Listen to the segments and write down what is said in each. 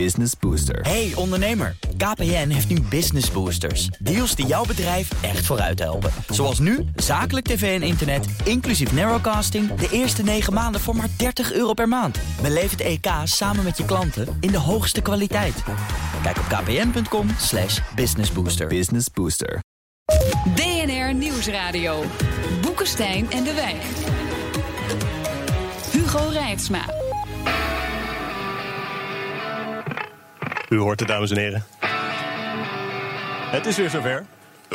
Business Booster. Hey ondernemer, KPN heeft nu Business Boosters. Deals die jouw bedrijf echt vooruit helpen. Zoals nu, zakelijk tv en internet, inclusief narrowcasting... de eerste 9 maanden voor maar 30 euro per maand. Beleef het EK samen met je klanten in de hoogste kwaliteit. Kijk op kpn.com slash businessbooster. Business Booster. DNR Nieuwsradio. Boekenstein en de Wijk. Hugo Reitsma. U hoort het, dames en heren. Het is weer zover.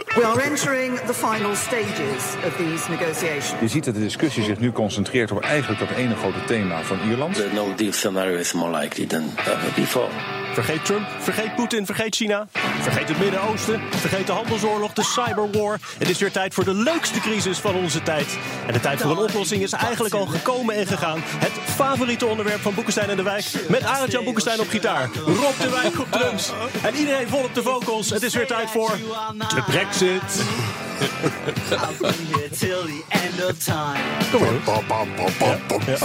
We are entering the final stages of these negotiations. Je ziet dat de discussie zich nu concentreert op eigenlijk dat ene grote thema van Ierland. The no deal scenario is more likely than ever before. Vergeet Trump, vergeet Poetin, vergeet China. Vergeet het Midden-Oosten, vergeet de handelsoorlog, de cyberwar. Het is weer tijd voor de leukste crisis van onze tijd. En de tijd voor een oplossing is eigenlijk al gekomen en gegaan. Het favoriete onderwerp van Boekenstein en de Wijk. Met Arend-Jan Boekenstein op gitaar. Rob de Wijk op drums. En iedereen vol op de vocals. Het is weer tijd voor de Brexit. Kom maar. Ja, ja.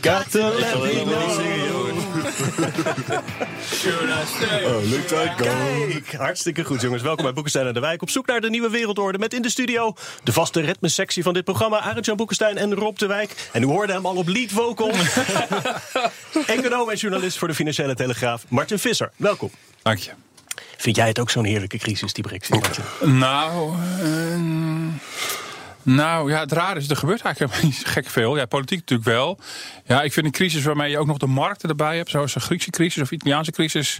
Got to let me know. Oh? Kijk, hartstikke goed jongens. Welkom bij Boekenstein en de Wijk. Op zoek naar de nieuwe wereldorde met in de studio... de vaste ritmesectie van dit programma. Arend-Jan Boekenstein en Rob de Wijk. En u hoorde hem al op lead vocal. Econoom en journalist voor de Financiële Telegraaf, Martin Visser. Welkom. Dank je. Vind jij het ook zo'n heerlijke crisis, die brexit? Nou, eh, nou ja, het raar is, er gebeurt eigenlijk niet gek veel. Ja, politiek natuurlijk wel. Ja, ik vind een crisis waarmee je ook nog de markten erbij hebt, zoals een Griekse crisis of Italiaanse crisis,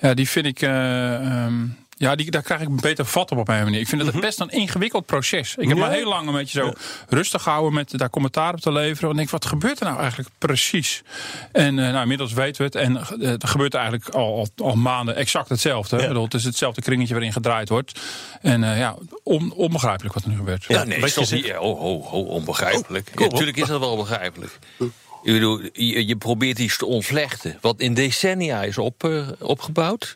ja, die vind ik. eh, ehm, ja, die, daar krijg ik een beter vat op op mijn manier. Ik vind het best een ingewikkeld proces. Ik heb Ja? me heel lang een beetje zo rustig gehouden met daar commentaar op te leveren. Want ik denk, wat gebeurt er nou eigenlijk precies? En eh, nou, inmiddels weten we het. En eh, er gebeurt eigenlijk al, al, al maanden exact hetzelfde. Ik bedoel, het is hetzelfde kringetje waarin gedraaid wordt. En eh, ja, on, onbegrijpelijk wat er nu gebeurt. Ja, nee, je niet, oh, ho, ho, onbegrijpelijk. op. Natuurlijk is dat wel begrijpelijk. Ik bedoel, je, je probeert iets te ontvlechten. Wat in decennia is op, opgebouwd.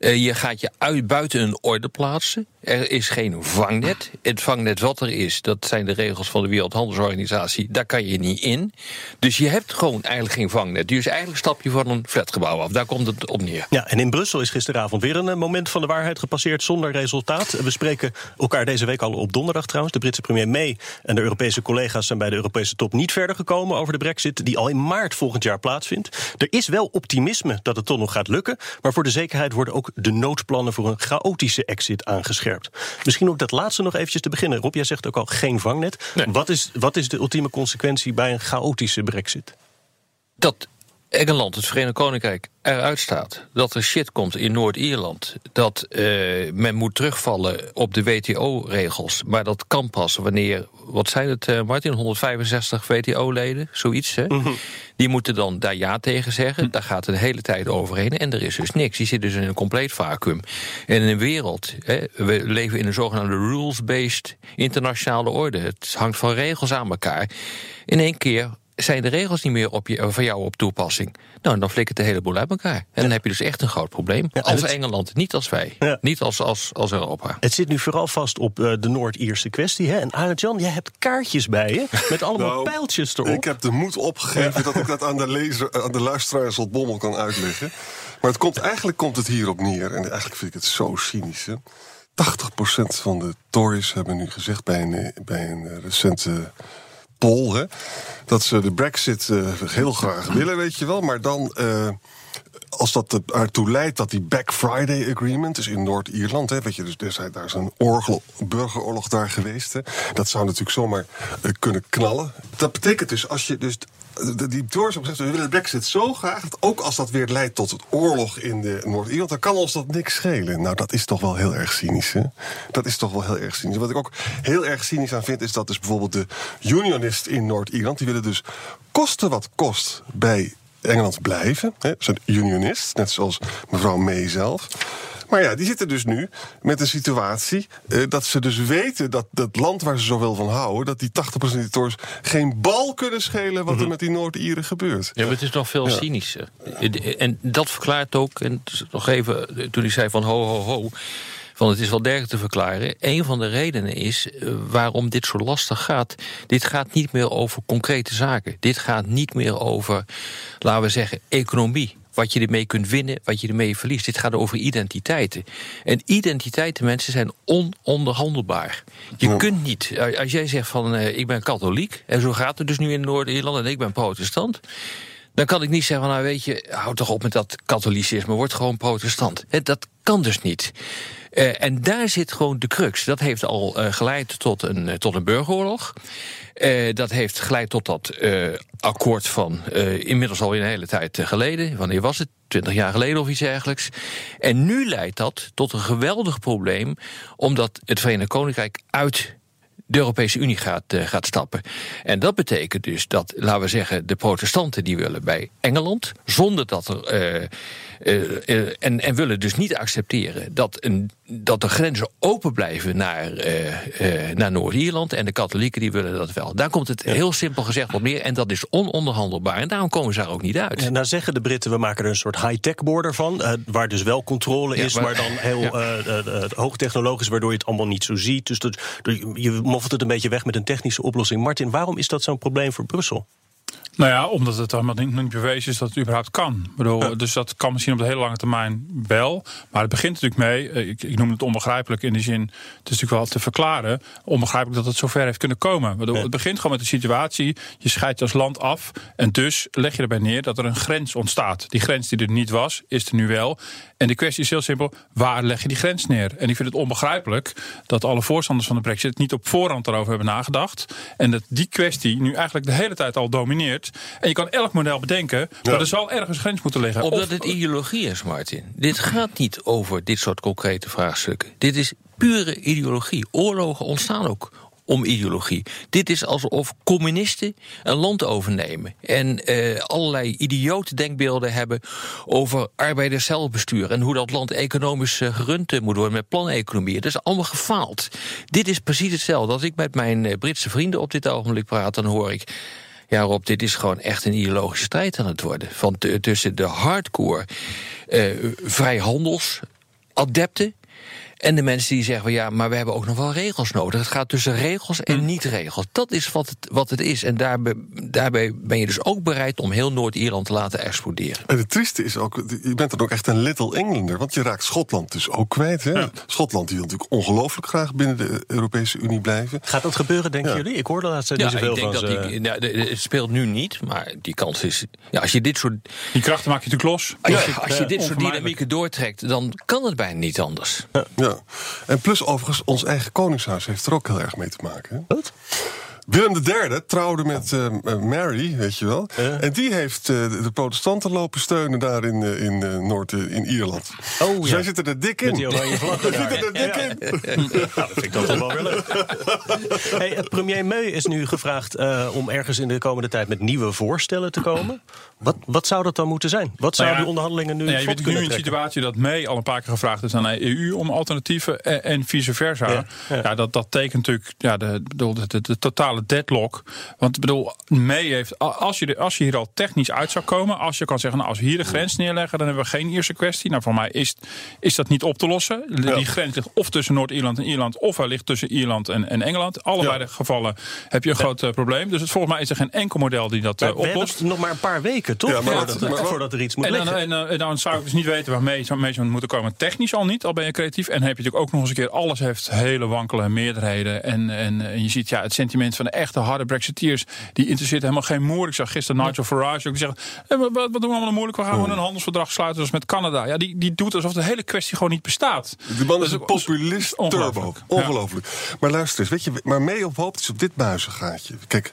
Eh, je gaat je uit, buiten een orde plaatsen. Er is geen vangnet. Het vangnet wat er is, dat zijn de regels van de Wereldhandelsorganisatie. Daar kan je niet in. Dus je hebt gewoon eigenlijk geen vangnet. Dus eigenlijk stap je van een flatgebouw af. Daar komt het op neer. Ja, en in Brussel is gisteravond weer een eh, moment van de waarheid gepasseerd zonder resultaat. We spreken elkaar deze week al op donderdag trouwens. De Britse premier May en de Europese collega's zijn bij de Europese top niet verder gekomen over de brexit die al in maart volgend jaar plaatsvindt. Er is wel optimisme dat het toch nog gaat lukken, maar voor de zekerheid worden ook de noodplannen voor een chaotische exit aangescherpt. Misschien ook dat laatste nog eventjes te beginnen. Rob, jij zegt ook al geen vangnet. Nee. Wat, is, wat is de ultieme consequentie bij een chaotische brexit? dat Engeland, het Verenigd Koninkrijk, eruit staat. Dat er shit komt in Noord-Ierland. Dat eh, men moet terugvallen op de WTO-regels. Maar dat kan pas wanneer, wat zijn het, eh, Martin, 165 WTO-leden, zoiets. Hè? Die moeten dan daar ja tegen zeggen. Daar gaat een hele tijd overheen. En er is dus niks. Die zit dus in een compleet vacuüm. En in een wereld, hè, we leven in een zogenaamde rules-based internationale orde. Het hangt van regels aan elkaar. In één keer zijn de regels niet meer op je, van jou op toepassing. Nou, dan flikkert de hele boel uit elkaar. En dan heb je dus echt een groot probleem. Ja, als het- Engeland, niet als wij. Ja. Niet als, als, als Europa. Het zit nu vooral vast op eh, de Noord-Ierse kwestie. Hè? En Arend-Jan, jij hebt kaartjes bij je met allemaal Nou, pijltjes erop. Ik heb de moed opgegeven dat ik dat aan de, lezer, aan de luisteraars op Bommel kan uitleggen. Maar het komt, eigenlijk komt het hierop neer. En eigenlijk vind ik het zo cynisch. hè. 80% van de Tories hebben nu gezegd bij een, eh, bij een eh, recente poll... Hè, dat ze de brexit eh, heel graag willen, weet je wel. Maar dan... eh, als dat ertoe leidt dat die Black Friday Agreement, dus in Noord-Ierland, weet je, dus daar is een burgeroorlog daar geweest. Hè, dat zou natuurlijk zomaar eh, kunnen knallen. Dat betekent dus, als je dus. Die Tories hebben gezegd, we willen de Brexit zo graag, ook als dat weer leidt tot het oorlog in de Noord-Ierland, dan kan ons dat niks schelen. Nou, dat is toch wel heel erg cynisch, hè? Dat is toch wel heel erg cynisch. Wat ik ook heel erg cynisch aan vind, is dat dus bijvoorbeeld de unionist in Noord-Ierland, die willen dus kosten wat kost bij Engeland blijven. Hè, zijn unionist, net zoals mevrouw May zelf. Maar ja, die zitten dus nu met een situatie eh, dat ze dus weten dat dat land waar ze zoveel van houden, dat die 80% van die Tories geen bal kunnen schelen wat er met die Noord-Ieren gebeurt. Ja, maar het is nog veel cynischer. En dat verklaart ook, en nog even, toen hij zei van ho, ho, ho... Van het is wel dergelijk te verklaren. Een van de redenen is eh, waarom dit zo lastig gaat. Dit gaat niet meer over concrete zaken. Dit gaat niet meer over, laten we zeggen, economie. Wat je ermee kunt winnen, wat je ermee verliest. Dit gaat over identiteiten. En identiteiten, mensen, zijn ononderhandelbaar. Je kunt niet, eh, als jij zegt van uh, ik ben katholiek, en zo gaat het dus nu in Noord-Ierland, en ik ben protestant. Dan kan ik niet zeggen, van, nou weet je, houd toch op met dat katholicisme, word gewoon protestant. Dat kan dus niet. Uh, en daar zit gewoon de crux. Dat heeft al uh, geleid tot een, uh, tot een burgeroorlog. dat heeft geleid tot dat akkoord van inmiddels al een hele tijd geleden. Wanneer was het? Twintig jaar geleden of iets dergelijks. En nu leidt dat tot een geweldig probleem, omdat het Verenigd Koninkrijk uit de Europese Unie gaat, uh, gaat stappen. En dat betekent dus dat, laten we zeggen, de protestanten die willen bij Engeland, zonder dat er. Uh, uh, en, en willen dus niet accepteren dat, een, dat de grenzen open blijven naar, naar Noord-Ierland. En de katholieken die willen dat wel. Daar komt het heel simpel gezegd op neer. En dat is ononderhandelbaar. En daarom komen ze daar ook niet uit. En nou zeggen de Britten, we maken er een soort high-tech border van. waar dus wel controle is, maar, dan heel hoogtechnologisch, waardoor je het allemaal niet zo ziet. Dus dat, je moffelt het een beetje weg met een technische oplossing. Martin, waarom is dat zo'n probleem voor Brussel? Nou ja, omdat het allemaal niet, niet bewezen is dat het überhaupt kan. Ik bedoel, ja. Dus dat kan misschien op de hele lange termijn wel. Maar het begint natuurlijk mee, eh, ik, ik noem het onbegrijpelijk in de zin, het is natuurlijk wel te verklaren, onbegrijpelijk dat het zover heeft kunnen komen. Bedoel, ja. Het begint gewoon met de situatie, je scheidt als land af en dus leg je erbij neer dat er een grens ontstaat. Die grens die er niet was, is er nu wel. En de kwestie is heel simpel, waar leg je die grens neer? En ik vind het onbegrijpelijk dat alle voorstanders van de brexit niet op voorhand erover hebben nagedacht. En dat die kwestie nu eigenlijk de hele tijd al domineert. En je kan elk model bedenken, maar ja. er zal ergens grens moeten liggen. Omdat of, het ideologie is, Martin. Dit gaat niet over dit soort concrete vraagstukken. Dit is pure ideologie. Oorlogen ontstaan ook om ideologie. Dit is alsof communisten een land overnemen en uh, allerlei idiote denkbeelden hebben over arbeiders zelfbestuur en hoe dat land economisch uh, gerund moet worden met planeconomie. Dat is allemaal gefaald. Dit is precies hetzelfde. Als ik met mijn uh, Britse vrienden op dit ogenblik praat, dan hoor ik. Ja, Rob, dit is gewoon echt een ideologische strijd aan het worden. Van tussen de hardcore vrijhandelsadepten en de mensen die zeggen, ja, maar we hebben ook nog wel regels nodig. Het gaat tussen regels en niet-regels. Dat is wat het, wat het is. En daarbij, daarbij ben je dus ook bereid om heel Noord-Ierland te laten exploderen. En het trieste is ook, je bent dan ook echt een little Englander. Want je raakt Schotland dus ook kwijt. Hè? Ja. Schotland die wil natuurlijk ongelooflijk graag binnen de Europese Unie blijven. Gaat dat gebeuren, denken ja. jullie? Ik hoorde laatst niet ja, zoveel ik denk van dat die, nou, het speelt nu niet, maar die kans is... Ja, als je dit soort... Die krachten maak je natuurlijk los. Als je, als je dit soort dynamieken doortrekt, dan kan het bijna niet anders. Ja. En plus overigens, ons eigen koningshuis heeft er ook heel erg mee te maken. Hè? Wat? Willem III trouwde met uh, Mary, weet je wel. Uh. En die heeft uh, de protestanten lopen steunen daar in, in Noord, in Ierland. Oh, dus ja. wij zitten er dik in. Met die oranje vlag. We zitten er dik in. Nou, dat vind ik toch wel weer leuk. hey, premier May is nu gevraagd om ergens in de komende tijd met nieuwe voorstellen te komen. Wat, wat zou dat dan moeten zijn? Wat zouden nou ja, die onderhandelingen nu nou ja, je kunnen nu een trekken? situatie dat May al een paar keer gevraagd is aan de EU om alternatieven en, en vice versa. Ja, Ja, ja. dat, dat tekent natuurlijk ja, de, de, de, de totale deadlock. Want ik bedoel, May heeft, als je, de- als je hier al technisch uit zou komen, als je kan zeggen, nou, als we hier de grens neerleggen, dan hebben we geen Ierse kwestie. Nou, voor mij is, is dat niet op te lossen. Ja. Die grens ligt of tussen Noord-Ierland en Ierland, of hij ligt tussen Ierland en, en Engeland. Allebei Ja. de gevallen heb je een groot eh, probleem. Dus het, volgens mij is er geen enkel model die dat hebben oplost. nog maar een paar weken, toch? Ja, maar voordat, maar- voordat er iets moet En dan, liggen. en, eh, en dan zou ik dus niet weten waarmee mee zou moeten komen. Technisch al niet, al ben je creatief. En heb je natuurlijk ook nog eens een keer alles heeft hele wankele meerderheden. En, en, en je ziet ja, het sentiment van de echte harde Brexiteers. Die interesseert helemaal geen moer. Ik zag gisteren Nigel Farage ook zeggen. eh, wat, wat doen we allemaal moeilijk? We gaan gewoon een handelsverdrag sluiten zoals met Canada. Ja, die, die doet alsof de hele kwestie gewoon niet bestaat. Die man is een populist turbo. ongelooflijk. Ja. Ongelooflijk. Maar luister eens, weet je, maar mee op hoopt is op dit muizengaatje. Kijk,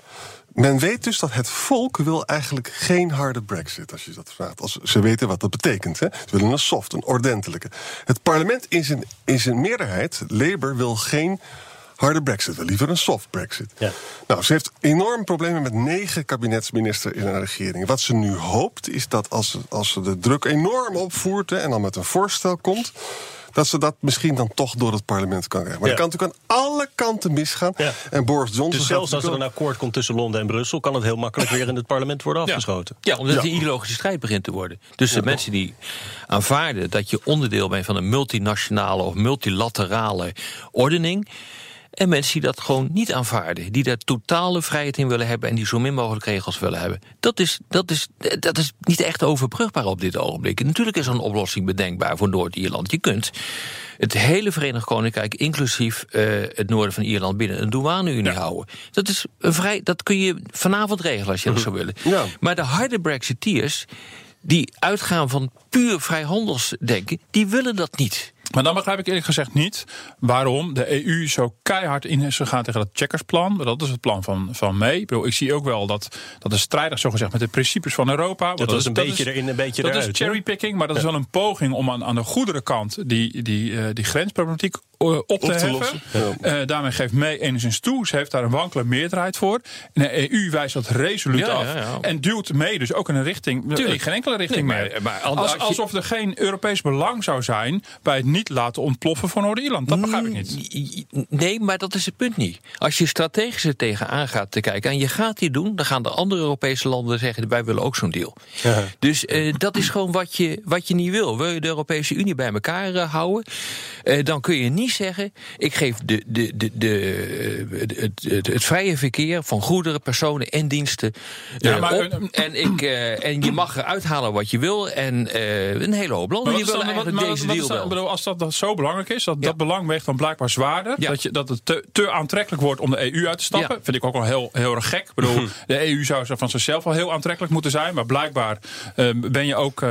men weet dus dat het volk wil eigenlijk geen harde brexit, als je dat vraagt. Als ze weten wat dat betekent. Hè? Ze willen een soft, een ordentelijke. Het parlement in zijn, in zijn meerderheid, Labour, wil geen harde brexit. Wil liever een soft brexit. Ja. Nou, ze heeft enorm problemen met negen kabinetsministers in haar regering. Wat ze nu hoopt, is dat als ze, als ze de druk enorm opvoert... hè, en dan met een voorstel komt... dat ze dat misschien dan toch door het parlement kan krijgen. Maar Ja. dat kan natuurlijk aan alle kanten misgaan. Ja. En Boris Johnson... Dus zelfs als er een akkoord komt tussen Londen en Brussel... kan het heel makkelijk weer in het parlement worden afgeschoten. Ja, omdat het Ja. een ideologische strijd begint te worden. Dus de mensen die aanvaarden dat je onderdeel bent van een multinationale of multilaterale ordening. En mensen die dat gewoon niet aanvaarden. Die daar totale vrijheid in willen hebben en die zo min mogelijk regels willen hebben. Dat is, dat is, dat is niet echt overbrugbaar op dit ogenblik. Natuurlijk is er een oplossing bedenkbaar voor Noord-Ierland. Je kunt het hele Verenigd Koninkrijk, inclusief uh, het noorden van Ierland, binnen een douane-unie ja. houden. Dat, is een vrij, dat kun je vanavond regelen als je dat zou willen. Ja. Maar de harde Brexiteers, die uitgaan van puur vrijhandelsdenken, die willen dat niet. Maar dan begrijp ik eerlijk gezegd niet waarom de EU zo keihard in is gegaan tegen dat checkersplan. Dat is het plan van, van May. Ik, bedoel, ik zie ook wel dat dat is strijdig zogezegd met de principes van Europa. Dat, dat is een dat beetje is, erin, een beetje dat eruit. Dat is cherrypicking, maar dat is wel een poging om aan, aan de goederenkant die, die, uh, die grensproblematiek uh, op, te, te heffen. Ja. Uh, daarmee geeft May enigszins toe. Ze heeft daar een wankele meerderheid voor. En de EU wijst dat resoluut Ja, af. ja, ja. En duwt May dus ook in een richting. Tuurlijk. In geen enkele richting Nee, mee. maar- maar als- Als- als je- alsof er geen Europees belang zou zijn bij het niet laten ontploffen van Noord-Ierland. Dat begrijp ik niet. Nee, maar dat is het punt niet. Als je strategisch er tegenaan gaat te kijken en je gaat die doen, dan gaan de andere Europese landen zeggen: wij willen ook zo'n deal. Dus eh, dat is gewoon wat je, wat je niet wil. Wil je de Europese Unie bij elkaar eh, houden, eh, dan kun je niet zeggen: ik geef de, de, de, de, het, het, het vrije verkeer van goederen, personen en diensten eh, maar, op. en, ik, eh, en je mag eruit halen wat je wil. En eh, een hele hoop landen die willen dan- wat- deze deal dan- bedoel, als dat, dat zo belangrijk is, dat, Ja. dat belang weegt dan blijkbaar zwaarder. Ja. Dat, je, dat het te, te aantrekkelijk wordt om de EU uit te stappen. Ja. Vind ik ook wel heel, heel erg gek. Ik bedoel, de EU zou zo van zichzelf al heel aantrekkelijk moeten zijn. Maar blijkbaar eh, ben je ook,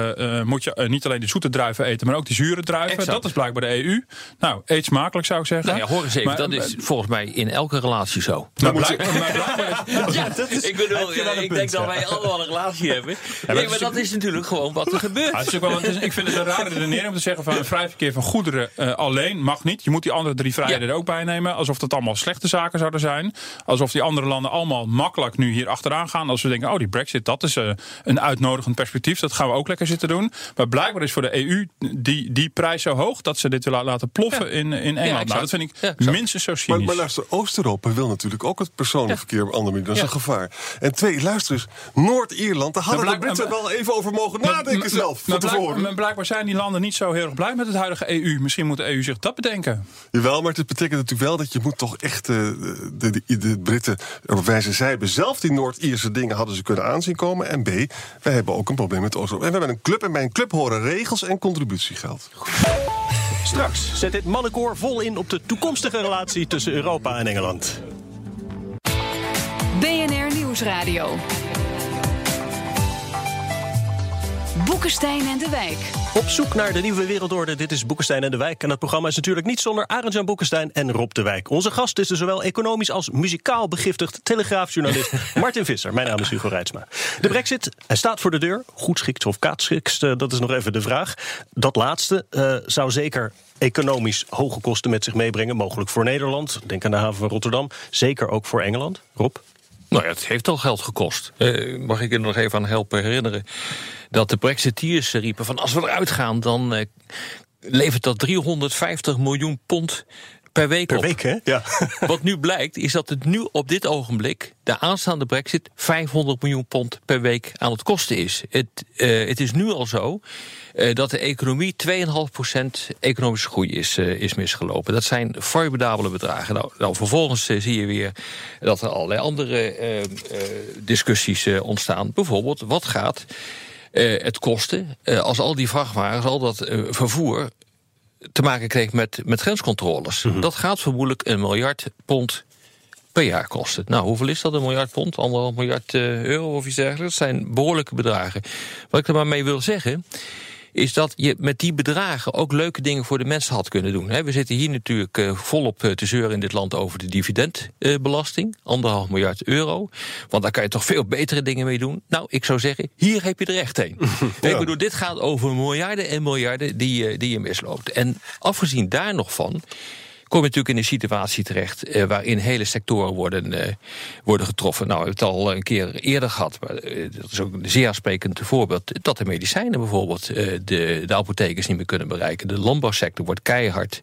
moet je niet alleen de zoete druiven eten, maar ook die zure druiven. Exact. Dat is blijkbaar de EU. Nou, eet smakelijk zou ik zeggen. Nou ja, hoor eens even, Maar- dat is volgens mij in elke relatie zo. Maar blijkbaar, maar blijkbaar is- Ja, ik bedoel, een ik punt, denk dat ja. wij allemaal een relatie hebben. maar nee, maar dat is natuurlijk gewoon wat er gebeurt. Ja, het is ook wel, het is- ik vind het een rare redenering om te zeggen van een vrij verkeer van goederen eh, alleen mag niet. Je moet die andere drie vrijheden Ja. er ook bij nemen. Alsof dat allemaal slechte zaken zouden zijn. Alsof die andere landen allemaal makkelijk nu hier achteraan gaan. Als we denken, oh die brexit, dat is eh, een uitnodigend perspectief. Dat gaan we ook lekker zitten doen. Maar blijkbaar is voor de EU die, die prijs zo hoog dat ze dit willen laten ploffen in, in Engeland. nou, dat vind ik minstens zo Maar, cynisch. maar luister, Oost-Europa wil natuurlijk ook het persoonlijk verkeer op andere manier. Dat is Ja. een gevaar. En twee, luister eens, Noord-Ierland, daar hadden de Britten wel even over mogen nadenken zelf, maar van tevoren. blijkbaar zijn die landen niet zo heel erg blij met het huidige EU. Misschien moet de EU zich dat bedenken. Jawel, maar het betekent natuurlijk wel dat je moet toch echt... eh, de, de, de Britten erop wijzen. Zij hebben zelf die Noord-Ierse dingen hadden ze kunnen aanzien komen. En B, wij hebben ook een probleem met Oost-Europa. En we hebben een club en bij een club horen regels en contributiegeld. Straks zet dit mannenkoor vol in op de toekomstige relatie tussen Europa en Engeland. BNR Nieuwsradio. Boekenstein en de Wijk. Op zoek naar de nieuwe wereldorde. Dit is Boekenstein en de Wijk. En dat programma is natuurlijk niet zonder Arend-Jan Boekenstein en Rob de Wijk. Onze gast is de zowel economisch als muzikaal begiftigd telegraafjournalist Martin Visser. Mijn naam is Hugo Reitsma. De brexit hij staat voor de deur. Goedschiks of kaatschiks, eh, dat is nog even de vraag. Dat laatste eh, zou zeker economisch hoge kosten met zich meebrengen. Mogelijk voor Nederland. Denk aan de haven van Rotterdam. Zeker ook voor Engeland. Rob? Nou ja, het heeft al geld gekost. Eh, mag ik er nog even aan helpen herinneren dat de Brexiteers riepen van als we eruit gaan, dan eh, levert dat 350 miljoen pond per week Per op. week, hè? Ja. Wat nu blijkt, is dat het nu op dit ogenblik, de aanstaande brexit, 500 miljoen pond per week aan het kosten is. Het, eh, het is nu al zo dat de economie 2,5% economische groei is, eh, is misgelopen. Dat zijn formidabele bedragen. Nou, nou vervolgens eh, zie je weer dat er allerlei andere eh, eh, discussies eh, ontstaan. Bijvoorbeeld, wat gaat eh, het kosten eh, als al die vrachtwagens, al dat eh, vervoer te maken kreeg met, met grenscontroles. Dat gaat vermoedelijk een miljard pond per jaar kosten. Nou, hoeveel is dat? Een miljard pond? Anderhalf miljard eh, euro of iets dergelijks? Dat zijn behoorlijke bedragen. Wat ik er maar mee wil zeggen is dat je met die bedragen ook leuke dingen voor de mensen had kunnen doen. We zitten hier natuurlijk eh, volop eh, te zeuren in dit land over de dividendbelasting. Anderhalf miljard euro. Want daar kan je toch veel betere dingen mee doen. Nou, ik zou zeggen, hier heb je er echt een. Ik bedoel, dit gaat over miljarden en miljarden die, je- die je misloopt. En afgezien daar nog van kom je natuurlijk in een situatie terecht eh, waarin hele sectoren worden, eh, worden getroffen. Nou, we hebben het al een keer eerder gehad, maar eh, dat is ook een zeer aansprekend voorbeeld. Dat de medicijnen bijvoorbeeld de, de apothekers niet meer kunnen bereiken. De landbouwsector wordt keihard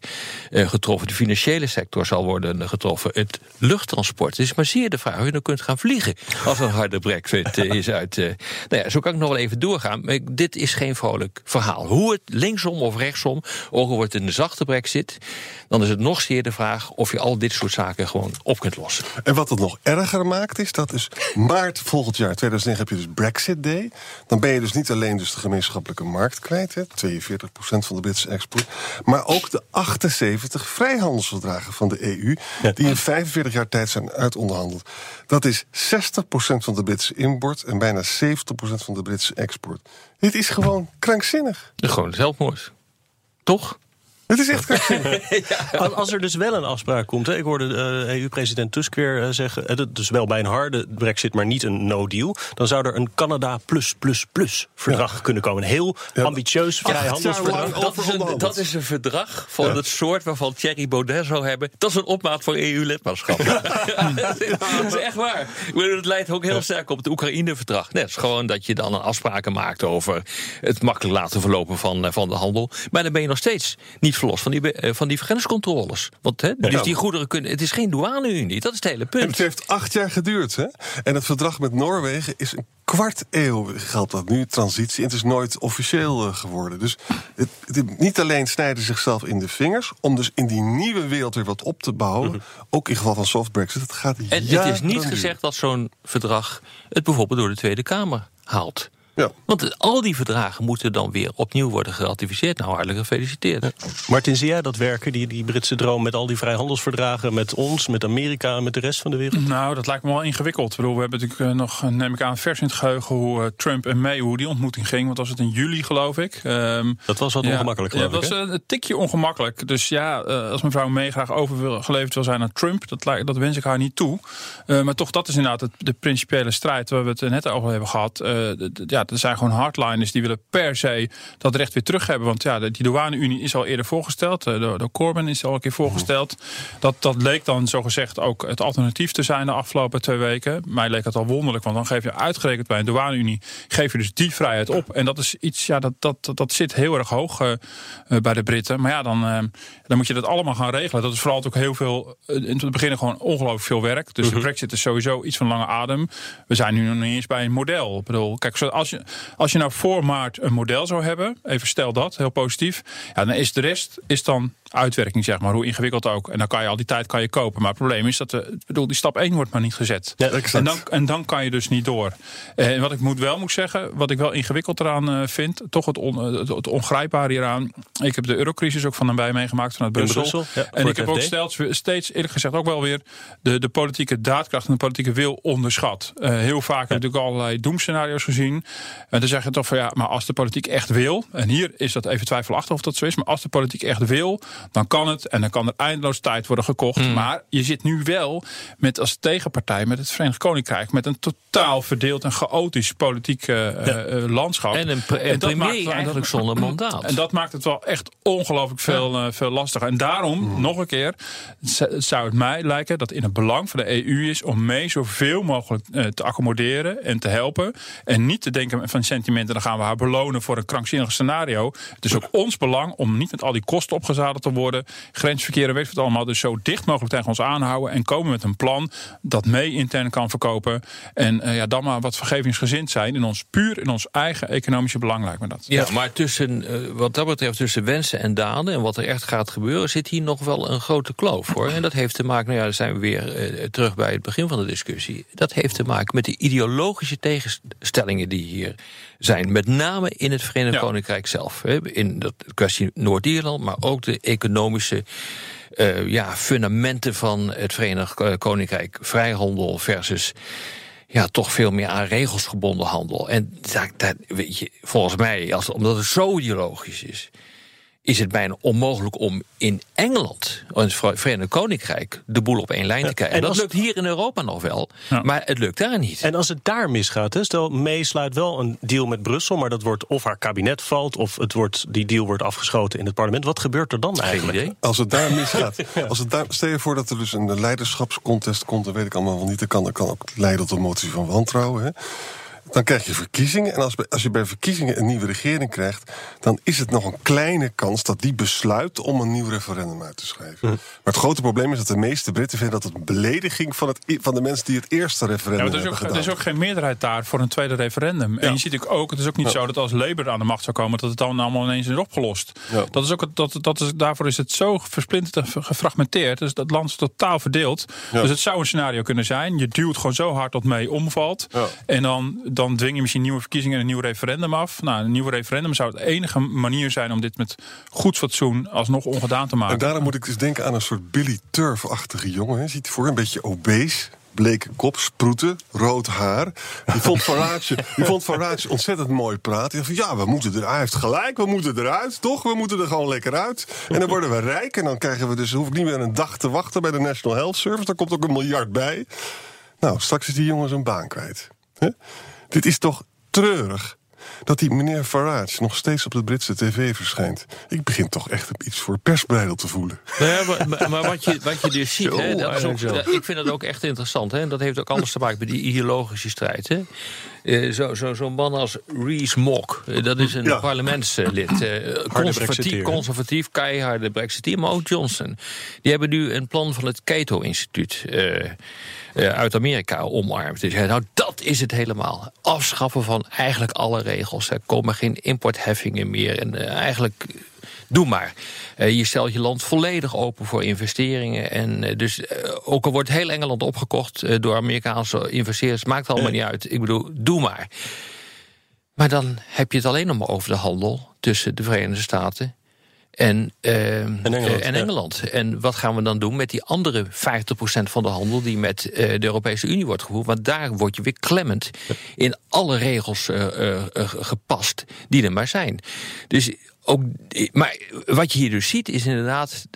getroffen. De financiële sector zal worden getroffen. Het luchttransport. Het is maar zeer de vraag hoe je dan kunt gaan vliegen als een harde brexit is uit. nou ja, zo kan ik nog wel even doorgaan. Maar dit is geen vrolijk verhaal. Hoe het linksom of rechtsom, ook al wordt het een zachte brexit, dan is het nog zie je de vraag of je al dit soort zaken gewoon op kunt lossen. En wat het nog erger maakt is dat is maart volgend jaar, 2009, heb je dus Brexit Day. Dan ben je dus niet alleen dus de gemeenschappelijke markt kwijt, hè, 42% van de Britse export, maar ook de 78 vrijhandelsverdragen van de EU, die in 45 jaar tijd zijn uitonderhandeld. Dat is 60% van de Britse import en bijna 70% van de Britse export. Dit is gewoon krankzinnig. Gewoon zelfmoord. Toch? Het is echt krankzinnig. Als- er dus wel een afspraak komt, hè, ik hoorde eh, EU-president Tusk weer eh, zeggen, eh, dus wel bij een harde brexit, maar niet een no-deal, dan zou er een Canada plus plus plus verdrag kunnen komen. Een heel ambitieus vrijhandelsverdrag. Dat is, een, overonderhandeld. dat is een verdrag van het soort waarvan Thierry Baudet zou hebben. Dat is een opmaat voor EU-lidmaatschap. dat is echt waar. Ik bedoel, Het leidt ook heel sterk op het Oekraïne-verdrag. Net is gewoon dat je dan een afspraken maakt over het makkelijk laten verlopen van, van de handel. Maar dan ben je nog steeds niet verlost van die, eh, van die grenscontroles. Want hè, dus die goederen kunnen. Het is geen douane-unie. Dat is het hele En punt. het heeft acht jaar geduurd. Hè? En het verdrag met Noorwegen is een kwart eeuw geldt dat nu, transitie. En het is nooit officieel eh, geworden. Dus het, het- niet alleen snijden ze zichzelf in de vingers... om dus in die nieuwe wereld weer wat op te bouwen. Ook in geval van soft brexit. Het gaat En het is niet gezegd dat zo'n verdrag het bijvoorbeeld door de Tweede Kamer haalt. Ja. Want al die verdragen moeten dan weer opnieuw worden geratificeerd. Nou, hartelijk gefeliciteerd. Martin, zie jij dat werken, die, die Britse droom met al die vrijhandelsverdragen met ons, met Amerika en met de rest van de wereld? Nou, dat lijkt me wel ingewikkeld. Ik bedoel, we hebben natuurlijk eh, nog, eh, neem ik aan, vers in het geheugen hoe eh, Trump en May, hoe die ontmoeting ging. Want was het in juli, geloof ik. Ehm, Dat was wat ja, ongemakkelijk, Ja, geloof dat ik. was een tikje ongemakkelijk. Dus ja, eh, als mevrouw May graag overgeleverd wil zijn aan Trump, dat, lijkt- dat wens ik haar niet toe. Eh, maar toch, dat is inderdaad het, de principiële strijd waar we het net over hebben gehad. Eh, d- ja, er zijn gewoon hardliners die willen per se dat recht weer terug hebben. Want ja, die douane-unie is al eerder voorgesteld. eh, door, door Corbyn is al een keer voorgesteld. Dat, dat leek dan zogezegd ook het alternatief te zijn de afgelopen twee weken. Mij leek het al wonderlijk, want dan geef je uitgerekend bij een douane-unie... geef je dus die vrijheid op. En dat is iets, ja, dat, dat, dat, zit heel erg hoog eh, eh, bij de Britten. Maar ja, dan, dan moet je dat allemaal gaan regelen. Dat is vooral ook heel veel, in het begin gewoon ongelooflijk veel werk. Dus de brexit is sowieso iets van lange adem. We zijn nu nog niet eens bij een model. Ik bedoel, kijk, als je, als je nou voor maart een model zou hebben... even stel dat, heel positief... Ja, dan is de rest is dan uitwerking, zeg maar. Hoe ingewikkeld ook. En dan kan je al die tijd kan je kopen. Maar het probleem is dat de, ik bedoel, die stap 1 wordt maar niet gezet. Ja, en, dan, en dan kan je dus niet door. En wat ik moet wel moet zeggen, wat ik wel ingewikkeld eraan eh, vind... toch het, on, het, het ongrijpbare hieraan... Ik heb de eurocrisis ook van nabij meegemaakt vanuit Brussel. Brussel, ja, en ik heb ook steeds, steeds eerlijk gezegd ook wel weer... de, de politieke daadkracht en de politieke wil onderschat. Eh, heel vaak heb ik natuurlijk allerlei doemscenario's gezien. En dan zeg je toch van ja, maar als de politiek echt wil... en hier is dat even twijfelachtig of dat zo is... maar als de politiek echt wil, dan kan het... en dan kan er eindeloos tijd worden gekocht. Hmm. Maar je zit nu wel met als tegenpartij... met het Verenigd Koninkrijk... met een totaal verdeeld en chaotisch politiek eh, eh, landschap. En een pre- En dat premier maakt eigenlijk zonder mandaat. En dat maakt het wel echt ongelooflijk veel, eh, veel lastiger. En daarom, Mm. nog een keer, zou het mij lijken dat in het belang van de EU is om mee zoveel mogelijk eh, te accommoderen en te helpen. En niet te denken van sentimenten, dan gaan we haar belonen voor een krankzinnig scenario. Het is ook ons belang om niet met al die kosten opgezadeld te worden. Grensverkeer en weet ik wat allemaal. Dus zo dicht mogelijk tegen ons aanhouden. En komen met een plan dat mee intern kan verkopen. En eh, ja, dan maar wat vergevingsgezind zijn. In ons, puur in ons eigen economische belang lijkt me dat. Ja, maar tussen, eh, wat dat betreft, tussen wensen en daden en wat er echt gaat gebeuren, zit hier nog wel een grote kloof hoor. En dat heeft te maken, nou ja, dan zijn we weer eh, terug bij het begin van de discussie. Dat heeft te maken met de ideologische tegenstellingen die hier zijn. Met name in het Verenigd Ja. Koninkrijk zelf. Hè, in de kwestie Noord-Ierland, maar ook de economische. eh, ja, fundamenten van het Verenigd eh, Koninkrijk. Vrijhandel versus ja, toch veel meer aan regels gebonden handel. En daar, daar, weet je, volgens mij, als, omdat het zo ideologisch is, is het bijna onmogelijk om in Engeland, in het Verenigd Koninkrijk, de boel op één lijn te krijgen. en dat lukt hier in Europa nog wel, Ja. maar het lukt daar niet. En als het daar misgaat, hè, stel May sluit wel een deal met Brussel, maar dat wordt of haar kabinet valt of het wordt, die deal wordt afgeschoten in het parlement. Wat gebeurt er dan Geen eigenlijk? idee. Als het daar misgaat. Als het daar, stel je voor dat er dus een leiderschapscontest komt, dat weet ik allemaal wel niet. Dat kan, dat kan ook leiden tot een motie van wantrouwen. Hè? Dan krijg je verkiezingen. En als, als je bij verkiezingen een nieuwe regering krijgt, dan is het nog een kleine kans dat die besluit om een nieuw referendum uit te schrijven. Hm. Maar het grote probleem is dat de meeste Britten vinden dat het een belediging van, het, van de mensen die het eerste Ja, referendum maar er, is ook, hebben er gedaan. is ook geen meerderheid daar voor een tweede referendum. En je ziet ook, het is ook niet zo dat als Labour aan de macht zou komen, dat het dan allemaal ineens is opgelost. Ja. Dat is ook, dat, dat is, daarvoor is het zo versplinterd en ge- gefragmenteerd. Dus dat land is totaal verdeeld. Ja. Dus het zou een scenario kunnen zijn. Je duwt gewoon zo hard dat mee omvalt. Ja. En dan, dan dwing je misschien nieuwe verkiezingen en een nieuw referendum af. Nou, een nieuw referendum zou de enige manier zijn om dit met goed fatsoen alsnog ongedaan te maken. En daarom moet ik dus denken aan een soort Billy Turf-achtige jongen. hè. Ziet voor een beetje obese. Bleke kop, sproeten, rood haar. Die vond Farage, die vond ontzettend mooi praten. Van, ja, we moeten er, hij heeft gelijk, we moeten eruit, toch? We moeten er gewoon lekker uit. En dan worden we rijk en dan krijgen we dus, hoef ik niet meer een dag te wachten bij de National Health Service. Daar komt ook een miljard bij. Nou, straks is die jongen zijn baan kwijt. Hè? Dit is toch treurig dat die meneer Farage nog steeds op de Britse tv verschijnt. Ik begin toch echt iets voor persbreidel te voelen. Maar, maar- maar wat, je, wat je dus ziet, hè, dat is ook, dat- ik vind dat ook echt interessant. Hè, en dat heeft ook alles te maken met die ideologische strijd. Hè. Eh, Zo'n zo, zo'n man als Rees Mogg, eh, dat is een Ja. parlementslid. eh, conservatief, conservatief, keiharde brexiteer, maar ook Johnson. Die hebben nu een plan van het Cato-instituut uit Amerika omarmd. Dus ja, nou, dat is het helemaal. Afschaffen van eigenlijk alle regels. Er komen geen importheffingen meer. En eh, eigenlijk Doe maar. Eh, je stelt je land volledig open voor investeringen. En eh, dus ook al wordt heel Engeland opgekocht door Amerikaanse investeerders, maakt allemaal niet uit. Ik bedoel, doe maar. Maar dan heb je het alleen nog maar over de handel tussen de Verenigde Staten en, eh, Engeland, eh, en ja. Engeland. En wat gaan we dan doen met die andere 50% van de handel die met eh, de Europese Unie wordt gevoerd? Want daar word je weer klemmend in alle regels eh, gepast die er maar zijn. Dus ook, maar wat je hier dus ziet is inderdaad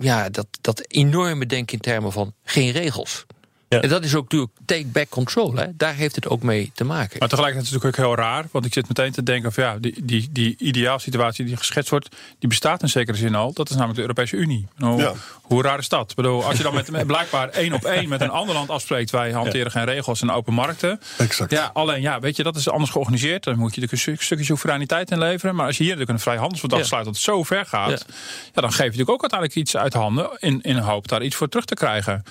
ja, dat, dat enorme denken in termen van geen regels. Ja. En dat is ook natuurlijk take back control. Hè? Daar heeft het ook mee te maken. Maar tegelijkertijd is het natuurlijk ook heel raar. Want ik zit meteen te denken van ja, die, die, die ideaalsituatie die geschetst wordt, die bestaat in zekere zin al. Dat is namelijk de Europese Unie. Nou, Ja. Hoe raar is dat? Ik bedoel, als je dan met, blijkbaar één op één met een ander land afspreekt, wij hanteren geen regels en open markten. Exact. Ja, alleen ja, weet je, dat is anders georganiseerd. Dan moet je er een stuk- stukje soevereiniteit in leveren. Maar als je hier natuurlijk een vrijhandelsverdrag Ja. sluit dat zo ver gaat, Ja. ja. dan geef je natuurlijk ook uiteindelijk iets uit handen in, in hoop daar iets voor terug te krijgen.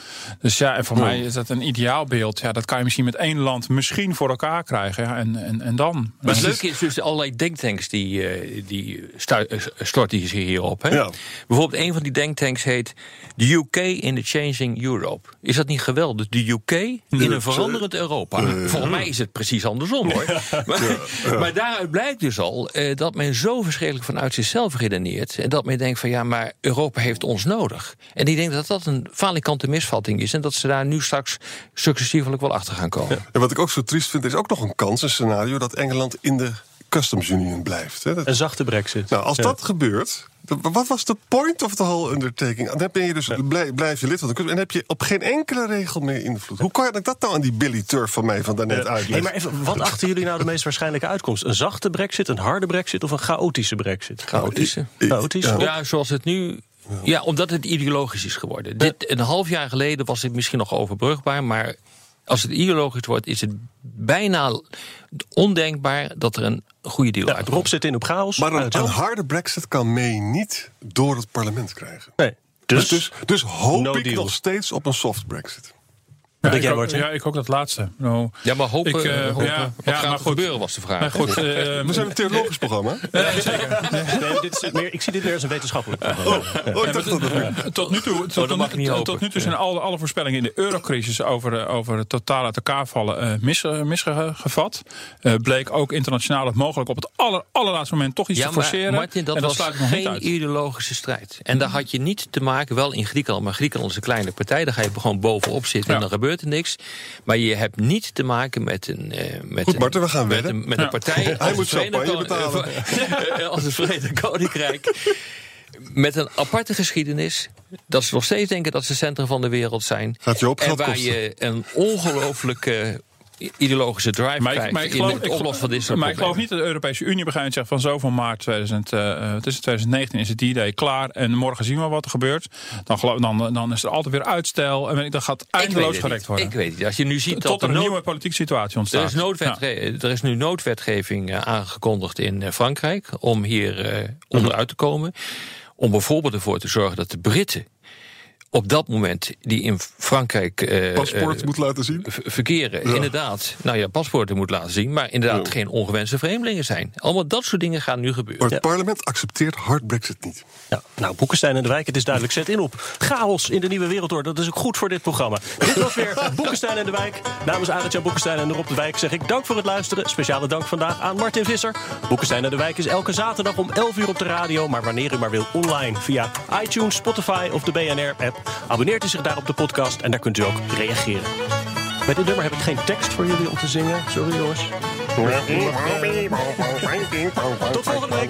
Dus ja, en voor mij is dat een ideaalbeeld. Ja, dat kan je misschien met één land misschien voor elkaar krijgen. Ja, en, en, en dan. Maar het leuke is dus allerlei denktanks die, eh, die eh, storten zich hierop. Hè? Ja. Bijvoorbeeld een van die denktanks heet The UK in the Changing Europe. Is dat niet geweldig? De UK in een veranderend Europa. Volgens mij is het precies andersom hoor. Maar, maar daaruit blijkt dus al eh, dat men zo verschrikkelijk vanuit zichzelf redeneert. En dat men denkt van ja, maar Europa heeft ons nodig. En ik denk dat dat een falikante misvatting is. En dat ze daar nu straks successievelijk wel achter gaan komen. En wat ik ook zo triest vind, is ook nog een kans, een scenario... dat Engeland in de Customs Union blijft. Hè? Dat- Een zachte brexit. nou, als Ja. dat gebeurt... de- Wat was de point of the whole undertaking? Dan ben je dus, blij- blijf je lid van de Customs... en heb je op geen enkele regel meer invloed. Hoe kan ik dat nou aan die Billy Turf van mij van daarnet Hey, uitleggen? maar even, wat achten jullie nou de meest waarschijnlijke uitkomst? Een zachte brexit, een harde brexit of een chaotische brexit? Chaotische. Chaotisch? Ja. Ja, zoals het nu. Ja, omdat het ideologisch is geworden. Dit, een half jaar geleden was het misschien nog overbrugbaar, maar als het ideologisch wordt, is het bijna ondenkbaar dat er een goede deal Ja, uitkomt. Rob zit in op chaos. Maar een, harde brexit kan May niet door het parlement krijgen. Nee. Dus, Dus, dus, dus hoop no ik deal. nog steeds op een soft brexit. Ja, ik, jij, ook, Martin? ja, ik ook dat laatste. Nou, Ja, maar hopen, Ik, eh, hopen ja, wat ja, gaat maar er goed. gebeuren was de vraag. maar goed, eh, We zijn een theologisch programma. nee, dit is meer, ik zie dit meer als een wetenschappelijk programma. Oh, dat het... Tot nu toe, tot, mag tot- nu toe zijn alle, alle voorspellingen in de eurocrisis over, eh, over het totaal uit elkaar vallen eh, mis, eh, misgevat. Eh, bleek ook internationaal het mogelijk op het aller, allerlaatste moment toch iets Ja, te maar forceren. Martin, dat en dat was geen ideologische strijd. En daar had je niet te maken, wel in Griekenland, maar Griekenland is een kleine partij. Daar ga je gewoon bovenop zitten en dan gebeurt er niks. Maar je hebt niet te maken met een, eh, met Goed, een, Marten, we gaan met wedden. met een partij. Hij als moet het Verenigd champagne Koning- eh, als het Verenigd Koninkrijk. Met een aparte geschiedenis. Dat ze nog steeds denken dat ze centrum van de wereld zijn. Gaat je op en waar kosten. je een ongelooflijke ideologische drive Maar ik, maar ik in geloof, het ik, oplossen van dit soort maar ik geloof niet dat de Europese Unie begint zegt van zo van maart 2000, eh, het is 2019 is het idee klaar en morgen zien we wat er gebeurt. Dan, geloof, dan, dan is er altijd weer uitstel en dat gaat eindeloos gerekt worden. Ik weet het niet. Als je nu ziet Tot dat er een nieuwe politieke situatie ontstaat. Er is, noodwetge- er is nu noodwetgeving eh, aangekondigd in eh, Frankrijk om hier eh, onderuit te komen. Om bijvoorbeeld ervoor te zorgen dat de Britten op dat moment die in Frankrijk eh, Paspoort eh, moet laten zien. verkeren, Ja. inderdaad, nou ja, paspoorten moet laten zien, maar inderdaad geen ongewenste vreemdelingen zijn. Allemaal dat soort dingen gaan nu gebeuren. Maar het parlement accepteert hard brexit niet. Ja, nou, Boekenstein en de Wijk, het is duidelijk. Zet in op chaos in de nieuwe wereldorde. Dat is ook goed voor dit programma. dit was weer Boekenstein en de Wijk. Namens Arend-Jan Boekenstein en Rob de Wijk zeg ik dank voor het luisteren. Speciale dank vandaag aan Martin Visser. Boekenstein en de Wijk is elke zaterdag om 11 uur op de radio. Maar wanneer u maar wil, online via iTunes, Spotify of de BNR-app. Abonneert u zich daar op de podcast en daar kunt u ook reageren. Bij dit nummer heb ik geen tekst voor jullie om te zingen. Sorry jongens. Tot volgende week.